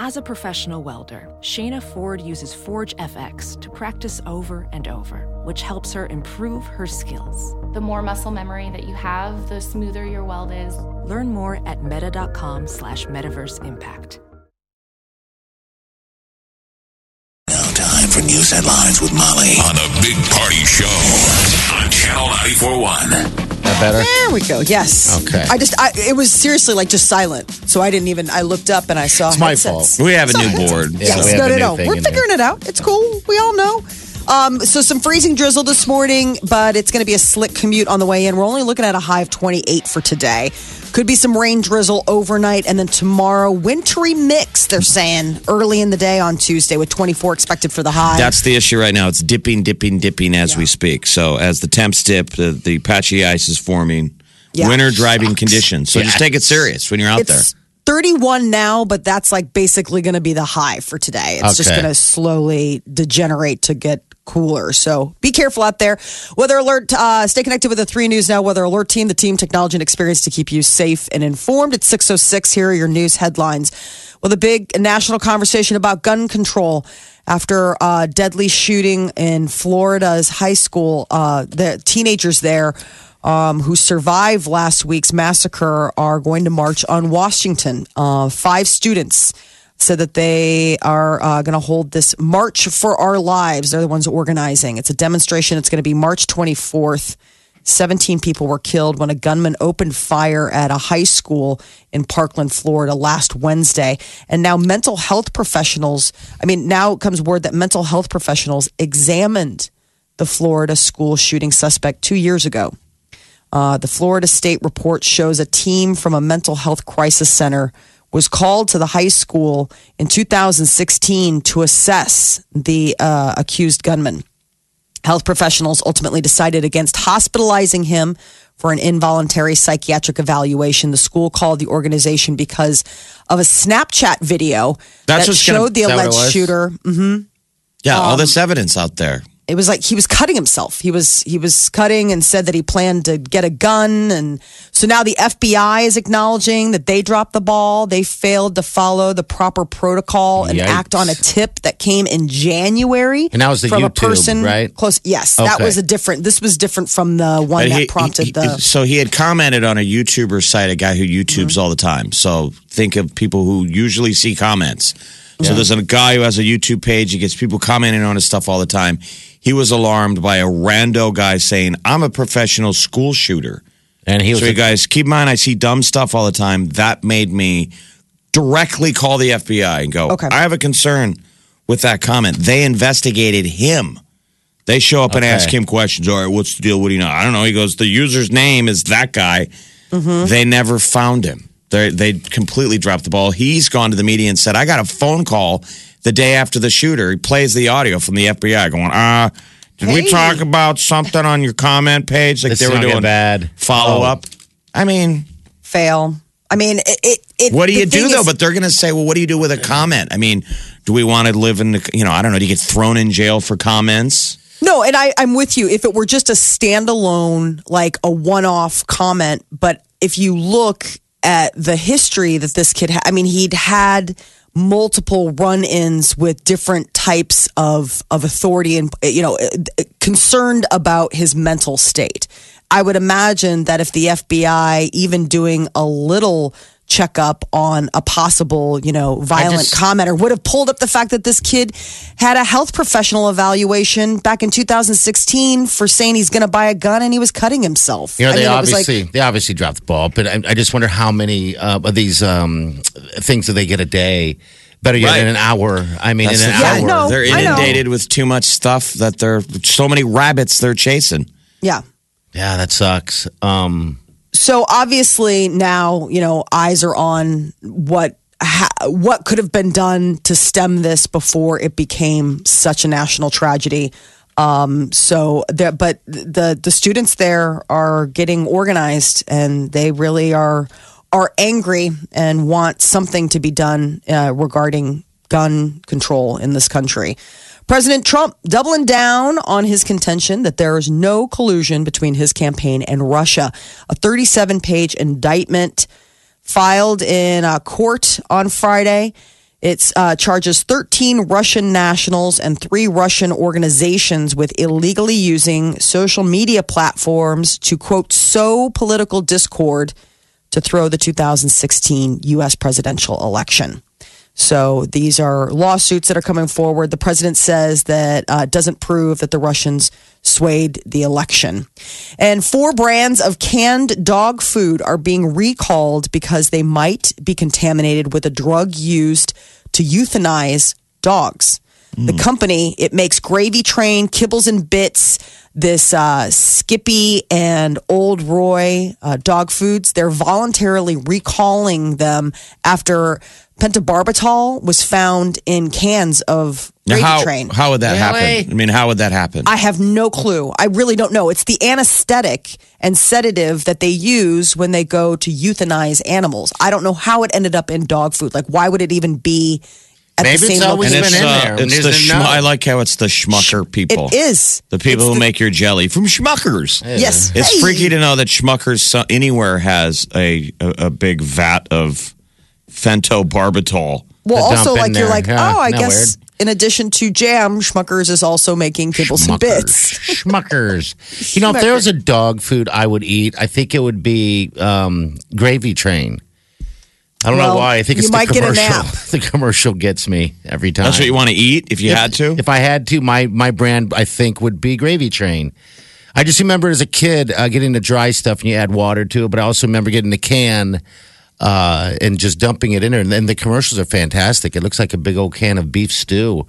As a professional welder, Shayna Ford uses Forge FX to practice over and over, which helps her improve her skills. The more muscle memory that you have, the smoother your weld is. Learn more at meta.com slash metaverse impact. Now time for news headlines with Molly on the Big Party Show on Channel 941. That better? There we go. Yes. Okay. I just, I, it was seriously like just silent. So I didn't even, I looked up and I saw It's my headsets. fault. We have a new board. Yeah, Yes, we have no, a no, new no. thing We're in figuring it out. It's cool. We all know. Um, so some freezing drizzle this morning, but it's going to be a slick commute on the way in. We're only looking at a high of 28 for today. Could be some rain drizzle overnight, and then tomorrow, wintry mix. They're saying early in the day on Tuesday with 24 expected for the high. That's the issue right now. It's dipping, dipping, dipping as we speak. So as the temps dip, the, the patchy ice is forming. Yeah. Winter driving conditions. So just take it serious when you're out there. 31 now, but that's like basically going to be the high for today. It's just going to slowly degenerate to get cooler. So be careful out there. Weather alert, uh, stay connected with the 3 News Now Weather Alert team, the team, technology, and experience to keep you safe and informed. It's 606. Here are your news headlines. Well, the big national conversation about gun control after a deadly shooting in Florida's high school. Uh, the teenagers there um, who survived last week's massacre are going to march on Washington. Uh, five students said that they are uh, going to hold this March for Our Lives. They're the ones organizing. It's a demonstration. It's going to be March 24th. 17 people were killed when a gunman opened fire at a high school in Parkland, Florida last Wednesday. And now mental health professionals, I mean, now comes word that mental health professionals examined the Florida school shooting suspect two years ago. Uh, the Florida State report shows a team from a mental health crisis center was called to the high school in 2016 to assess the uh, accused gunman. Health professionals ultimately decided against hospitalizing him for an involuntary psychiatric evaluation. The school called the organization because of a Snapchat video That's that what's gonna- showed the Is that what it alleged shooter. hmm Yeah, all Um, this evidence out there. It was like he was cutting himself. He was he was cutting and said that he planned to get a gun and so now the FBI is acknowledging that they dropped the ball. They failed to follow the proper protocol and Yikes. act on a tip that came in January. And that was the from a YouTube, person right? close. Yes, that was a different. This was different from the one But that prompted he- the. So he had commented on a YouTuber site, a guy who YouTubes Mm-hmm. all the time. So think of people who usually see comments. So there's a guy who has a YouTube page. He gets people commenting on his stuff all the time. He was alarmed by a rando guy saying, "I'm a professional school shooter." And he was So you guys keep in mind, I see dumb stuff all the time. That made me directly call the FBI and go, Okay. I have a concern with that comment. They investigated him. They show up and Okay. ask him questions. All right, what's the deal? What do you know? I don't know. He goes, the user's name is that guy. Mm-hmm. They never found him. They they completely dropped the ball. He's gone to the media and said, I got a phone call the day after the shooter. He plays the audio from the FBI going, ah, did we talk about something on your comment page? Like This they were gonna doing bad. follow Oh. up. I mean, fail. I mean, it. it, it what do you do though? is- But they're going to say, well, what do you do with a comment? I mean, do we want to live in the, you know, I don't know, do you get thrown in jail for comments? No, and I, I'm with you. If it were just a standalone, like a one off comment, but if you look at the history that this kid had, I mean, he'd had multiple run ins with different types of, of authority and, you know, concerned about his mental state. I would imagine that if the FBI, even doing a little checkup on a possible, you know, violent just- commenter, would have pulled up the fact that this kid had a health professional evaluation back in 2016 for saying he's going to buy a gun and he was cutting himself. You know, I they mean, it was obviously they obviously dropped the ball, but I, I just wonder how many uh, of these um, things that they get a day. Better yet, Right. in an hour. I mean, That's in the an Yeah, hour. no, They're inundated with too much stuff that they're, so many rabbits they're chasing. yeah. Yeah, that sucks. Um, so obviously now you know eyes are on what ha, what could have been done to stem this before it became such a national tragedy. Um so but the the students there are getting organized and they really are are angry and want something to be done uh, regarding gun control in this country President Trump doubling down on his contention that there is no collusion between his campaign and Russia. A 37 page indictment filed in a court on Friday It uh, charges 13 Russian nationals and three Russian organizations with illegally using social media platforms to, quote, sow political discord to throw the 2016 U.S. presidential election. So these are lawsuits that are coming forward. The president says that uh, doesn't prove that the Russians swayed the election. And four brands of canned dog food are being recalled because they might be contaminated with a drug used to euthanize dogs. The company it makes Gravy Train, Kibbles and Bits, this uh, Skippy and Old Roy uh, dog foods. They're voluntarily recalling them after pentobarbital was found in cans of Now, Gravy how, Train. how would that Really? happen? I mean, how would that happen? I have no clue. I really don't know. It's the anesthetic and sedative that they use when they go to euthanize animals. I don't know how it ended up in dog food. Like, why would it even be at Maybe the same it's always and location? it's, been in uh, there and it's the doesn't schm- know. I like how it's the schmucker people. It is. The people It's who the- make your jelly from Schmuckers. Yes. It's Hey. freaky to know that Schmuckers so- anywhere has a, a, a big vat of fentobarbital. Well, to also, dump in like, you're there. like, Yeah, oh, I no, guess in addition to jam, Schmuckers is also making kibbles and bits. Schmuckers. You know, if there was a dog food I would eat, I think it would be um, Gravy Train. I don't Well, know why. I think you it's might the get a commercial. nap. The commercial gets me every time. That's what you want to eat if you if, had to. If I had to, my my brand I think would be Gravy Train. I just remember as a kid uh, getting the dry stuff and you add water to it, but I also remember getting the can uh, and just dumping it in there. And then the commercials are fantastic. It looks like a big old can of beef stew.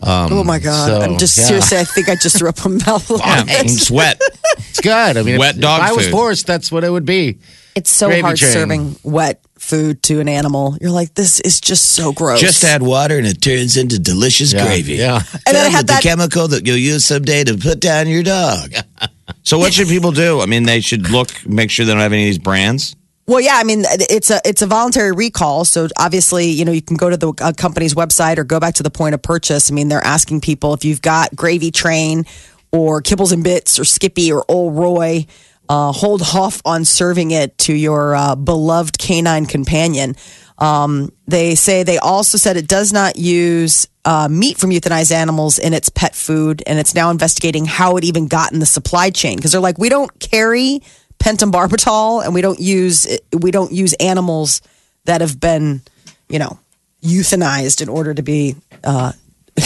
oh my God. so, I'm just yeah. seriously, I think I just threw up a mouthful. yeah, it's wet. It's good. I mean, Wet if, dog if I was food. forced, that's what it would be. It's so Gravy hard train. serving wet food to an animal. You're like, this is just so gross. Just add water and it turns into delicious Yeah, gravy. yeah. And then I Filled had with that- the chemical that you'll use someday to put down your dog. so what should people do? I mean, they should look, make sure they don't have any of these brands. Well, yeah, I mean it's a it's a voluntary recall, so obviously you know you can go to the uh, company's website or go back to the point of purchase. I mean they're asking people if you've got Gravy Train or Kibbles and Bits or Skippy or Old Roy, uh, hold off on serving it to your uh, beloved canine companion. Um, they say they also said it does not use uh, meat from euthanized animals in its pet food, and it's now investigating how it even got in the supply chain because they're like, we don't carry pentobarbital, and we don't use we don't use animals that have been, you know, euthanized in order to be. Uh,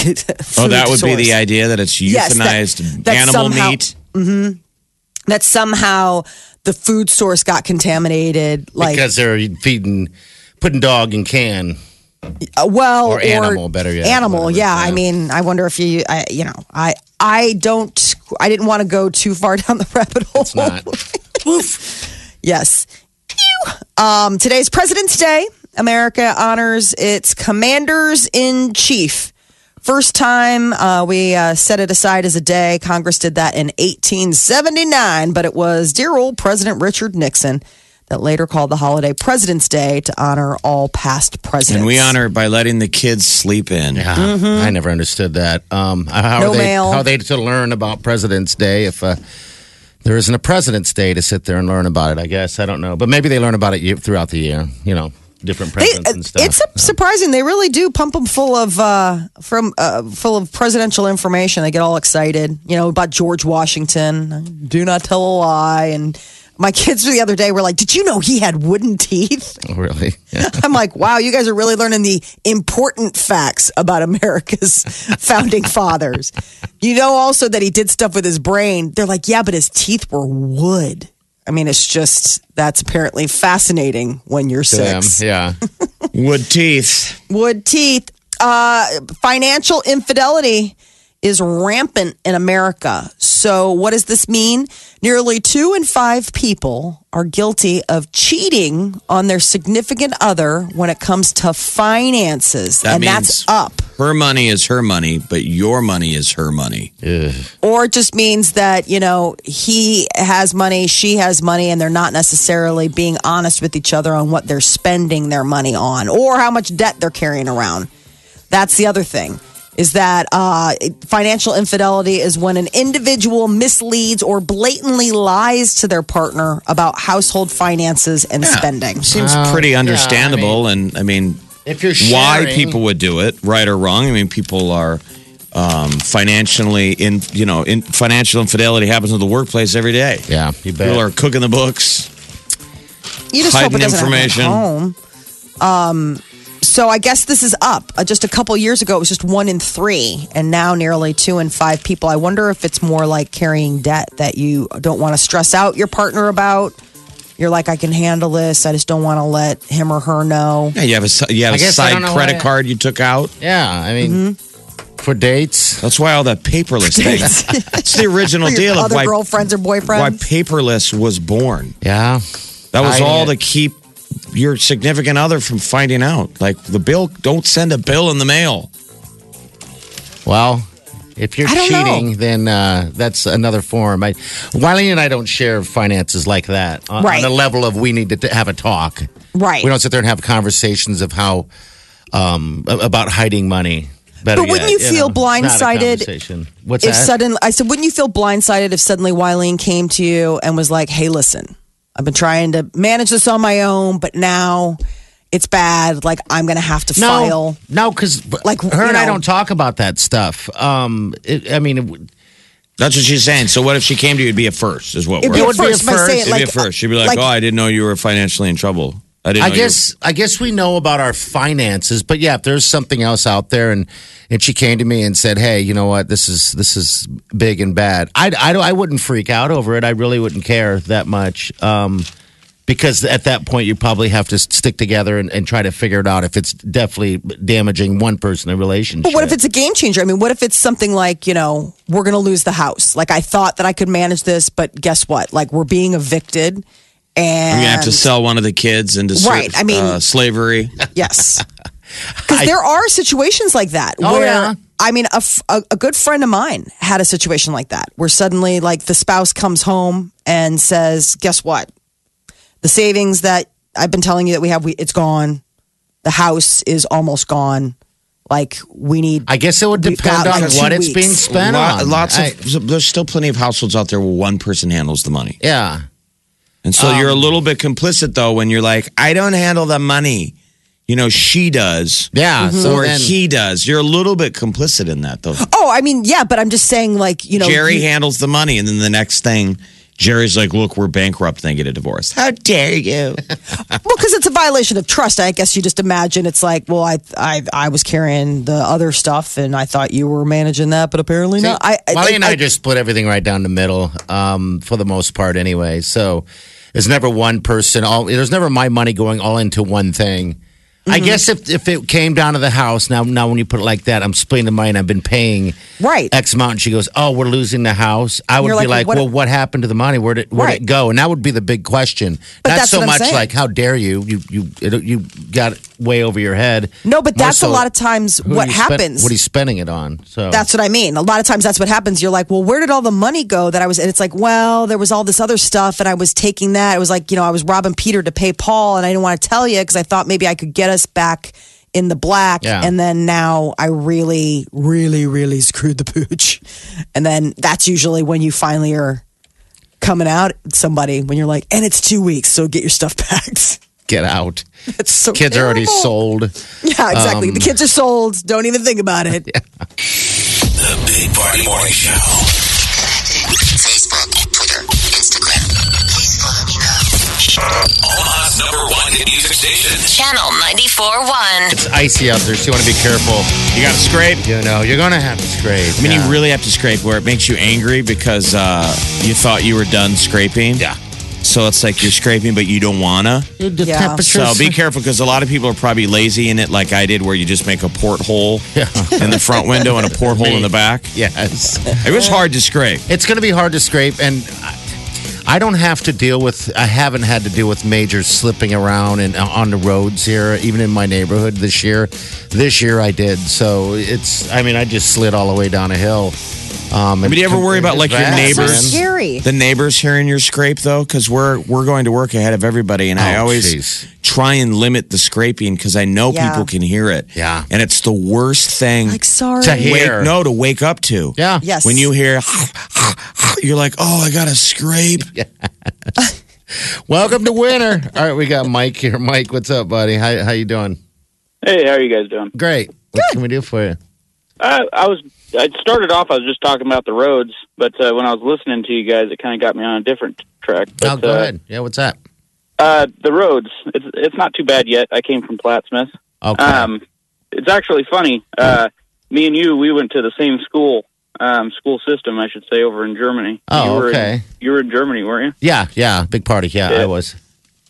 Oh, that would be the idea that it's Yes, that- euthanized that animal somehow- meat. That somehow the food source got contaminated. Like, because they're feeding, putting dog in can. Uh, well, Or animal, better yet, Animal, whatever, yeah. yeah. I mean, I wonder if you, I, you know, I, I don't, I didn't want to go too far down the rabbit hole. It's not. Yes. Um, today's President's Day. America honors its commanders in chief. First time uh, we uh, set it aside as a day. Congress did that in 1879, but it was dear old President Richard Nixon that later called the holiday President's Day to honor all past presidents. And we honor it by letting the kids sleep in. Yeah, I never understood that. Um, how Mm-hmm. No are they? mail. How are they to learn about President's Day if uh, there isn't a President's Day to sit there and learn about it? I guess I don't know, but maybe they learn about it throughout the year. You know, different They, and stuff. it's surprising. They really do pump them full of uh, from uh, full of presidential information. They get all excited, you know, about George Washington. Do not tell a lie. And my kids the other day were like, "Did you know he had wooden teeth?" Oh, really. Yeah. I'm like, "Wow, you guys are really learning the important facts about America's founding fathers." You know, also that he did stuff with his brain. They're like, "Yeah, but his teeth were wood." I mean, it's just that's apparently fascinating when you're To them, six yeah. Wood teeth. wood teeth. Uh, financial infidelity is rampant in America. So, what does this mean? Nearly two in five people are guilty of cheating on their significant other when it comes to finances, That and that's up. Her money is her money, but your money is her money. Or it just means that, you know, he has money, she has money, and they're not necessarily being honest with each other on what they're spending their money on or how much debt they're carrying around. That's the other thing. Is that uh, financial infidelity is when an individual misleads or blatantly lies to their partner about household finances and spending. Seems Wow. pretty Yeah, I understandable. and I mean, If you're why people would do it, right or wrong. I mean, people are um, financially in. You know, in financial infidelity happens in the workplace every day. Yeah, you bet. People are cooking the books. You just hope hiding it doesn't happen at information. home. Um, so I guess this is up. Uh, just a couple years ago, it was just one in three, and now nearly two in five people. I wonder if it's more like carrying debt that you don't want to stress out your partner about. You're like, I can handle this. I just don't want to let him or her know. Yeah, you have a you have I a guess I side don't know credit why- card you took out. Yeah, I mean, Mm-hmm. for dates. That's why all that paperless thing. It's the original For your deal of other why, girlfriends or boyfriends. why boyfriends. paperless was born. Yeah. That was I- all to keep your significant other from finding out. Like the bill, don't send a bill in the mail. Well, if you're cheating, know. then uh, that's another form. I, Wiley and I don't share finances like that on, Right. on a level of we need to t- have a talk. Right. We don't sit there and have conversations of how um, about hiding money. Better But wouldn't yet, you feel know, it's not a blindsided conversation. What's if that? sudden, I said, wouldn't you feel blindsided if suddenly Wileen came to you and was like, "Hey, listen, I've been trying to manage this on my own, but now it's bad. Like I'm going to have to no, file." no, because Like, her you and I don't talk about that stuff. Um, it, I mean, it, That's what she's saying. So what if she came to you? It'd be a first, is what It'd we're. be a would be a first by first. saying, It'd like, be a first. She'd be like, like- "Oh, I didn't know you were financially in trouble. I didn't." I know you were-" guess I guess we know about our finances, but yeah, if there's something else out there, and and she came to me and said, "Hey, you know what? This is this is big and bad." I I, I wouldn't freak out over it. I really wouldn't care that much. Um, because at that point, you probably have to stick together and, and try to figure it out if it's definitely damaging one person in a relationship. But what if it's a game changer? I mean, what if it's something like, you know, we're going to lose the house? Like I thought that I could manage this, but guess what? Like we're being evicted and you have to sell one of the kids into sla- Right, I mean- uh, slavery. Yes. Because there are situations like that Oh, where, yeah. I mean, a, f- a- a good friend of mine had a situation like that where suddenly, like, the spouse comes home and says, Guess what? The savings that I've been telling you that we have, we, it's gone. The house is almost gone. Like, we need. I guess it would depend on like, two what it's weeks. being spent Lot- on. lots I- of there's still plenty of households out there where one person handles the money, yeah. And so Um, you're a little bit complicit though when you're like, "I don't handle the money." You know, she does. Yeah, Mm-hmm. so or then- he does. You're a little bit complicit in that, though. Oh, I mean, yeah, but I'm just saying, like, you know. Jerry you- handles the money, and then the next thing, Jerry's like, "Look, we're bankrupt. Then get a divorce." How dare you? Well, because it's a violation of trust. I guess you just imagine it's like, well, I, I, I was carrying the other stuff, and I thought you were managing that, but apparently not. I, I, Molly and I, I- just split everything right down the middle, um, for the most part, anyway. So there's never one person. All there's never my money going all into one thing. I Mm-hmm. guess if if it came down to the house now, now when you put it like that, I'm splitting the money. I've been paying Right. X amount. And she goes, "Oh, we're losing the house." I would You're be like, like, what- "Well, what happened to the money? Where did where Right. did it go?" And that would be the big question. But Not that's so much saying. like, "How dare you? You you it, you got it way over your head." no, but that's so, a lot of times what you spend- happens. what are you spending it on? So That's what I mean. A lot of times that's what happens. You're like, well, where did all the money go that I was, and it's like, well, there was all this other stuff and I was taking that. It was like, you know, I was robbing Peter to pay Paul and I didn't want to tell you because I thought maybe I could get us back in the black. Yeah. And then now I really, really, really screwed the pooch. And then that's usually when you finally are coming out somebody when you're like, and it's two weeks, so get your stuff packed. Get out. It's so Kids are already sold. Yeah, exactly. Um, the kids are sold. Don't even think about it. The Big Party Morning Show. Facebook, Twitter, Instagram. Please follow me now. Omaha's number one hit music station. Channel 94.1. It's icy out there, so you want to be careful. You got to scrape. You know, you're going to have to scrape. I mean, yeah. you really have to scrape where it makes you angry because uh, you thought you were done scraping. Yeah. So it's like you're scraping, but you don't wanna. The Yeah. temperatures- So be careful because a lot of people are probably lazy in it, like I did, where you just make a porthole Yeah. in the front window and a porthole in the back. Yes. It was hard to scrape. It's going to be hard to scrape, and I- I don't have to deal with. I haven't had to deal with major slipping around and uh, on the roads here, even in my neighborhood this year. This year I did, so it's. I mean, I just slid all the way down a hill. Um, But do you ever worry about like your Bad, neighbors? man. Scary. The neighbors hearing your scrape though, because we're we're going to work ahead of everybody, and I Oh, always jeez. try and limit the scraping because I know Yeah. people can hear it. Yeah. and it's the worst thing. Like, sorry. To hear. Wake, no, to wake up to. Yeah. Yes. When you hear, you're like, oh, I got to scrape. Welcome to winter. All right, we got Mike here. Mike, what's up, buddy? How how you doing? Hey, how are you guys doing? Great. What can we do for you? Uh, I was. I started off. I was just talking about the roads, but uh, when I was listening to you guys, it kind of got me on a different track. But, oh, go uh, ahead. Yeah, what's that? Uh, the roads. It's it's not too bad yet. I came from Plattsmouth. Okay. Um, it's actually funny. Uh, me and you, we went to the same school, um, school system, I should say, over in Germany. Oh, you were okay. In, you were in Germany, weren't you? yeah, yeah, big party. Yeah, Yeah. I was.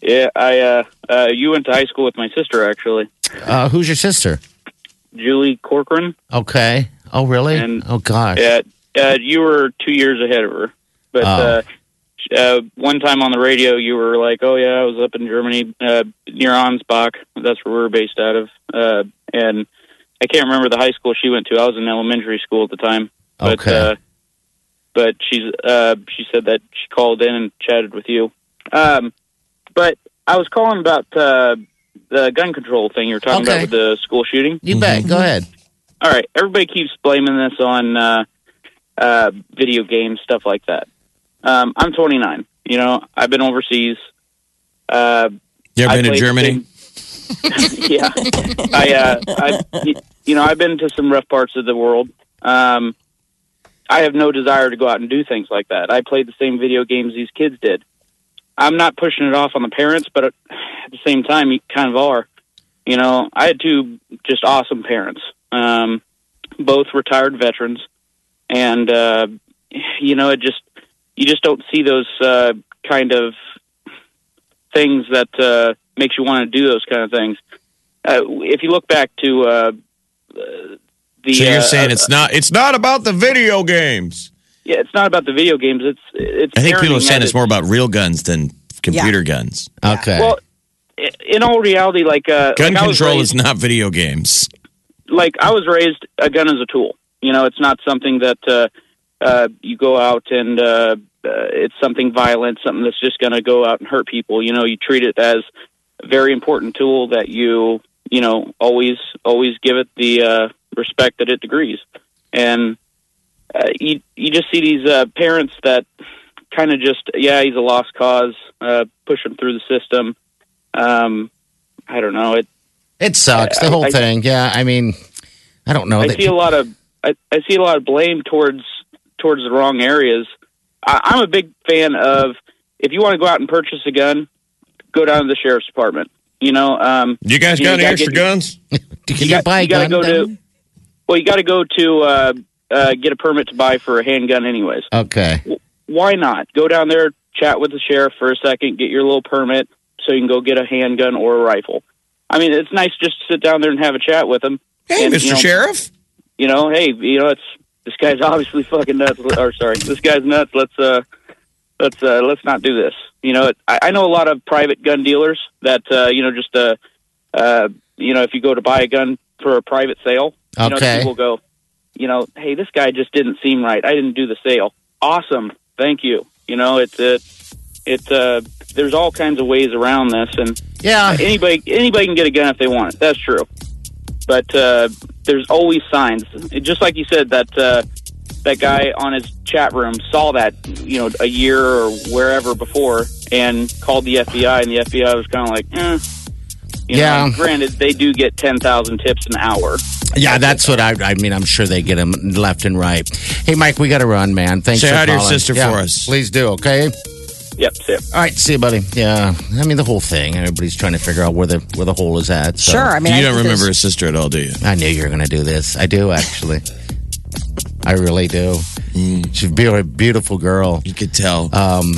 Yeah, I. Uh, uh, you went to high school with my sister, actually, Uh, who's your sister? Julie Corcoran. Okay. Oh, really? And- oh, gosh. Yeah, uh, you were two years ahead of her. But Oh. uh, uh, one time on the radio, you were like, "Oh yeah, I was up in Germany uh, near Ansbach. That's where we were based out of." Uh, and I can't remember the high school she went to. I was in elementary school at the time. But, Okay. Uh, but she's uh, she said that she called in and chatted with you. Um, but I was calling about uh, the gun control thing you were talking Okay. about with the school shooting. You bet. Go ahead. All right, everybody keeps blaming this on uh, uh, video games, stuff like that. Um, I'm 29. You know, I've been overseas. Uh, You ever I been to Germany? same- yeah, I, uh, I, y- you know, I've been to some rough parts of the world. Um, I have no desire to go out and do things like that. I played the same video games these kids did. I'm not pushing it off on the parents, but at the same time, you kind of are. You know, I had two just awesome parents, um, both retired veterans, and uh, you know, it just you just don't see those uh, kind of things that uh, makes you want to do those kind of things. Uh, if you look back to uh, uh, the, So you're uh, saying uh, it's not it's not about the video games. Yeah, it's not about the video games. It's it's. I think people are saying it's more about real guns than computer guns. Okay. Well, i- in all reality, like uh, Gun like I was control raised- is not video games. like I was raised, a gun is a tool. You know, it's not something that uh, uh, you go out and uh, uh, it's something violent, something that's just going to go out and hurt people. You know, you treat it as a very important tool that you, you know, always always give it the uh, respect that it degrees. And uh, you you just see these uh, parents that kind of just, yeah, he's a lost cause, uh, push him through the system. Um, I don't know. It it sucks. The whole I- thing. Yeah. I mean, I don't know. I that see a lot of I, I see a lot of blame towards towards the wrong areas. I, I'm a big fan of if you want to go out and purchase a gun, go down to the sheriff's department. You know, um, You guys You got any extra get- guns? Can you you, got- buy a you gotta gun? go to- well, you got to go to uh, uh, get a permit to buy for a handgun, anyways. Okay. Why not go down there, chat with the sheriff for a second, get your little permit, so you can go get a handgun or a rifle. I mean, it's nice just to sit down there and have a chat with them. Hey, And, Mr. you know, Sheriff. you know, hey, you know, it's this guy's obviously fucking nuts. Or sorry, this guy's nuts. Let's uh, let's uh, let's not do this. You know, it, I, I know a lot of private gun dealers that uh, you know just uh, uh, you know, if you go to buy a gun for a private sale, you know, Okay. people go, you know, hey, this guy just didn't seem right. I didn't do the sale. Awesome, thank you. You know, it's it, it. Uh, there's all kinds of ways around this, and Yeah. anybody anybody can get a gun if they want it. That's true. But uh, there's always signs. Just like you said, that uh, that guy on his chat room saw that you know a year or wherever before and called the FBI, and the FBI was kind of like, eh. You Yeah. Know, granted, they do get ten thousand tips an hour. Yeah, that's what I. I mean, I'm sure they get them left and right. Hey, Mike, we got to run, man. Thanks. For calling. Say for hi to your calling. sister Yeah, for us. Please do. Okay. Yep. Sip. All right. See you, buddy. Yeah. I mean, the whole thing. Everybody's trying to figure out where the where the hole is at. so- Sure. I mean, you I don't think remember his sister at all, do you? I knew you were going to do this. I do actually. I really do. She's be a beautiful girl. You could tell. Um,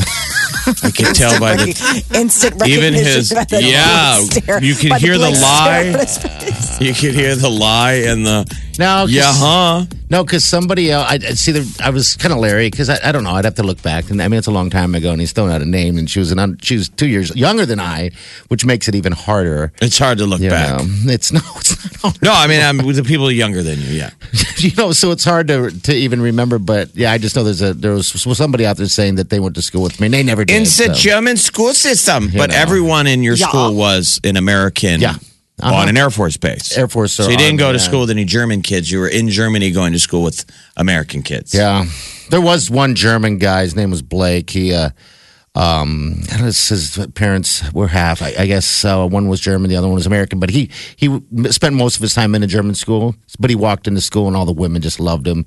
I could tell by the instant recognition. even his yeah. stare- You can by hear the lie. on his face. You could hear the lie and the no, 'cause- yeah, huh? No, because somebody else. I I see. The, I was kind of Larry because I, I don't know. I'd have to look back, and I mean it's a long time ago, and he's still not a name. And she was an un, she was two years younger than I, which makes it even harder. It's hard to look You back. know, it's no, it's not hard. No, I mean, I'm with the people younger than you. Yeah, you know, so it's hard to to even remember. But yeah, I just know there's a there was somebody out there saying that they went to school with me. and They never did. in the so. German school system, but know. everyone in your Yeah. school was an American. Yeah. Uh-huh. On an Air Force base. Air Force or So you didn't go to school with any German kids. You were in Germany going to school with American kids. Yeah, there was one German guy. His name was Blake. He uh, um, I don't know, his parents were half. I, I guess uh, one was German, the other one was American. But he he spent most of his time in a German school. But he walked into school, and all the women just loved him.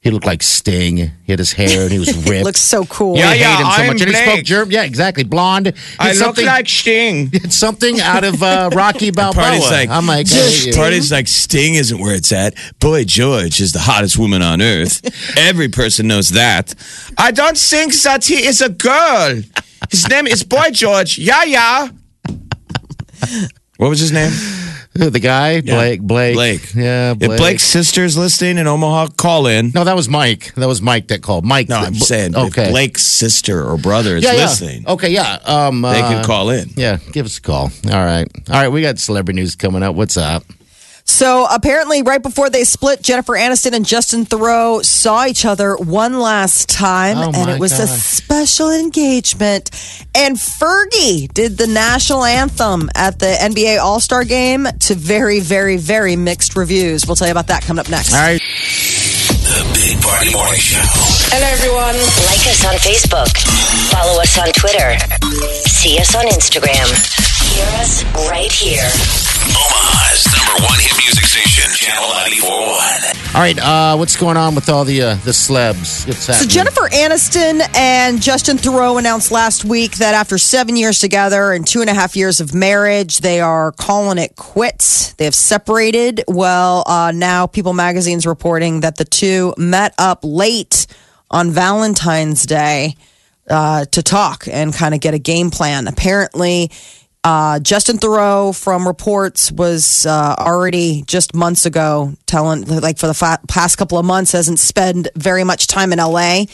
He looked like Sting. He had his hair, and he was ripped. Looks so cool. Yeah, They yeah, hate him so I'm much. And he spoke German. Yeah, exactly. Blonde. I It's look something- like Sting. it's something out of uh, Rocky Balboa. Party's like, I'm like, I hate you. Party's like Sting isn't where it's at. Boy George is the hottest woman on earth. Every person knows that. I don't think that he is a girl. His name is Boy George. Yeah, yeah. What was his name? Who, the guy, Blake, Blake, Blake. Yeah, Blake. If Blake's sister's listening in Omaha, call in. No, that was Mike. That was Mike that called. Mike. No, I'm Bl- saying Okay. if Blake's sister or brother is yeah, yeah. listening, Okay, yeah. Um, they uh, could call in. Yeah, give us a call. All right. All right, we got celebrity news coming up. What's up? So apparently, right before they split, Jennifer Aniston and Justin Theroux saw each other one last time, Oh, and it was a special engagement. And Fergie did the national anthem at the NBA All Star game to very, very, very mixed reviews. We'll tell you about that coming up next. All right. The Big Party Morning Show. Hello, everyone. Like us on Facebook. Follow us on Twitter. See us on Instagram. Hear us right here. Omaha's number one hit music station, Channel 941. All right. Uh, what's going on with all the uh, the celebs? What's So? Jennifer Aniston and Justin Theroux announced last week that after seven years together and two and a half years of marriage, they are calling it quits. They have separated. Well, uh, now People Magazine's reporting that the two met up late on Valentine's Day uh, to talk and kind of get a game plan. Apparently, uh, Justin Theroux from reports was uh, already just months ago telling, like for the fa- past couple of months, hasn't spent very much time in LA,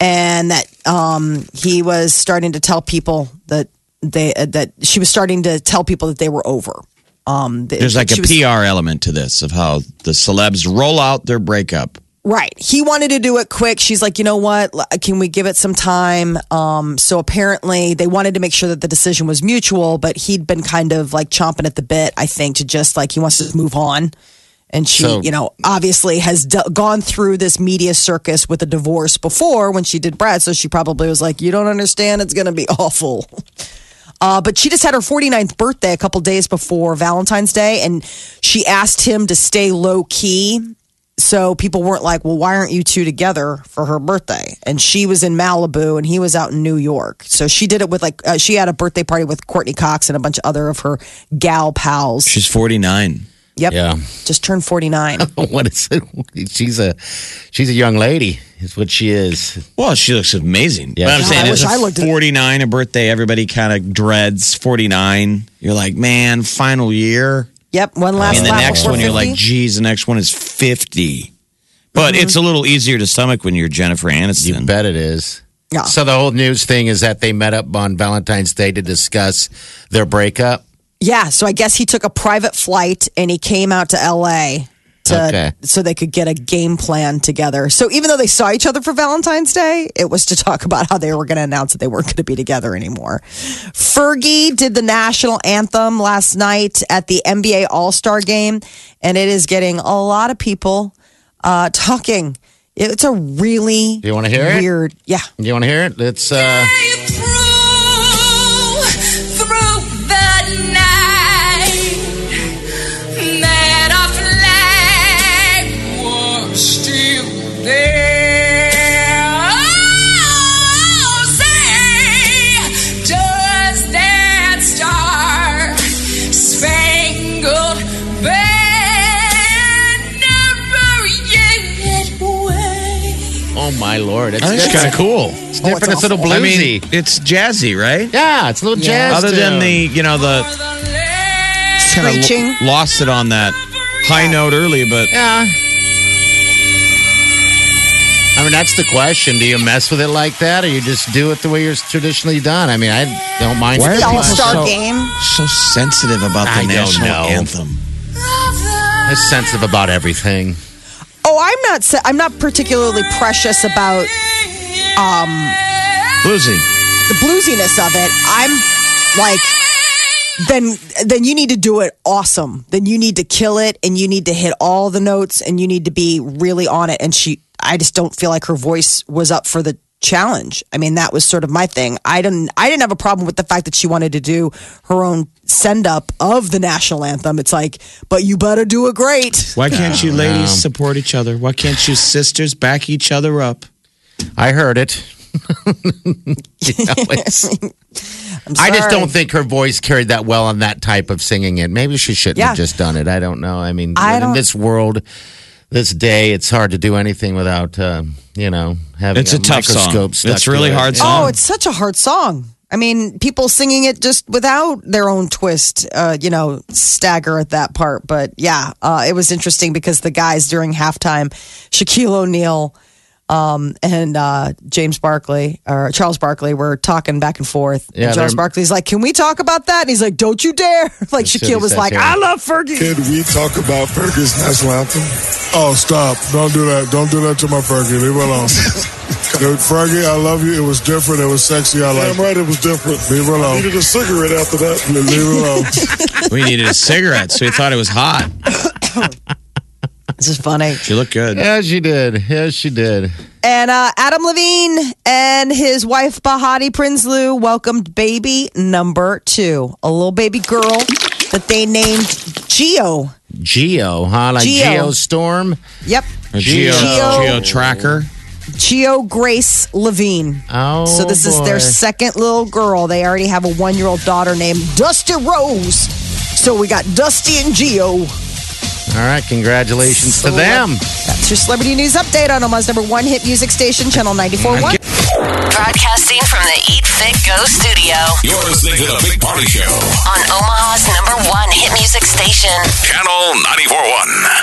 and that um, he was starting to tell people that they uh, that she was starting to tell people that they were over. Um, There's like a was- PR element to this of how the celebs roll out their breakup. Right. He wanted to do it quick. She's like, you know what? Can we give it some time? Um, so apparently they wanted to make sure that the decision was mutual, but he'd been kind of like chomping at the bit, I think, to just like, he wants to move on. And she, So- you know, obviously has d- gone through this media circus with a divorce before when she did Brad. So she probably was like, you don't understand. It's going to be awful. Uh, but she just had her 49th birthday a couple days before Valentine's Day, and she asked him to stay low key. So people weren't like, well, why aren't you two together for her birthday? And she was in Malibu and he was out in New York. So she did it with like, uh, she had a birthday party with Courteney Cox and a bunch of other of her gal pals. She's 49. Yep. Yeah. Just turned 49. what is it? She's a she's a young lady. Is what she is. Well, she looks amazing. Yeah. But I'm God, saying I it's wish I looked 49, a birthday, everybody kind of dreads 49. You're like, man, final year. Yep. One last one. And the next one, you're 50. like, geez, the next one is 50. But Mm-hmm. it's a little easier to stomach when you're Jennifer Aniston. You bet it is. Yeah. So the whole news thing is that they met up on Valentine's Day to discuss their breakup. Yeah, so I guess he took a private flight and he came out to LA to Okay. so they could get a game plan together. So even though they saw each other for Valentine's Day, it was to talk about how they were going to announce that they weren't going to be together anymore. Fergie did the national anthem last night at the NBA All-Star game and it is getting a lot of people uh, talking. It's a really Do you wanna hear it? weird, yeah. You want to hear it? It's uh my lord. It's, I think it's it's kind of cool. It's different. It's, a little I mean, it's jazzy, right? yeah, it's a little jazz. Other than tune. the, you know, the kind of Screeching. lost it on that high note early, but Yeah. I mean, that's the question. Do you mess with it like that, or you just do it the way you're traditionally done? I mean, I don't mind. Why are The people All-Star so- game. so sensitive about the I don't national know. anthem. I'm sensitive about everything. Oh, I'm not. I'm not particularly precious about um, Bluesy. the bluesiness of it. I'm like, then then you need to do it awesome. Then you need to kill it, and you need to hit all the notes, and you need to be really on it. And she, I just don't feel like her voice was up for the challenge. I mean, that was sort of my thing. I didn't I didn't have a problem with the fact that she wanted to do her own send up of the national anthem. It's like, but you better do it great. Why can't you ladies support each other? Why can't you sisters back each other up? I heard it. You know, it's- I'm I just sorry. don't think her voice carried that well on that type of singing it. Maybe she shouldn't Yeah. have just done it. I don't know. I mean, I in don't- this world, this day, it's hard to do anything without, uh, you know, having It's a tough song. microscope stuck It's really hard Yeah. song. Oh, it's such a hard song. I mean, people singing it just without their own twist, uh, you know, stagger at that part. But yeah, uh, it was interesting because the guys during halftime, Shaquille O'Neal um, and uh, James Barkley or Charles Barkley were talking back and forth. Yeah, and Charles Barkley's like, "Can we talk about that?" And he's like, "Don't you dare!" like That's Shaquille was like, here. "I love Fergie." Can we talk about Fergie's national anthem? Oh, stop. Don't do that. Don't do that to my Fergie. Leave her alone. Dude, Fergie, I love you. It was different. It was sexy. I like Damn right it was different. Leave her alone. I needed a cigarette after that. Leave her alone. We needed a cigarette, so we thought it was hot. This is funny. She looked good. Yeah, she did. Yeah, she did. And uh, Adam Levine and his wife Behati Prinsloo welcomed baby number two, a little baby girl that they named Gio. Geo, huh? Like Geo. Geo Storm. Yep, A Geo, Geo. Geo tracker. Gio Grace Levine. Oh, so this is their second little girl. They already have a one-year-old daughter named Dusty Rose. So we got Dusty and Gio. All right, congratulations to them. That's your celebrity news update on Omaha's number one hit music station, Channel 94.1. Broadcasting from the Eat Fit Go studio You're listening to the Big Party Show. on Omaha's number one hit music station. Channel 94.1.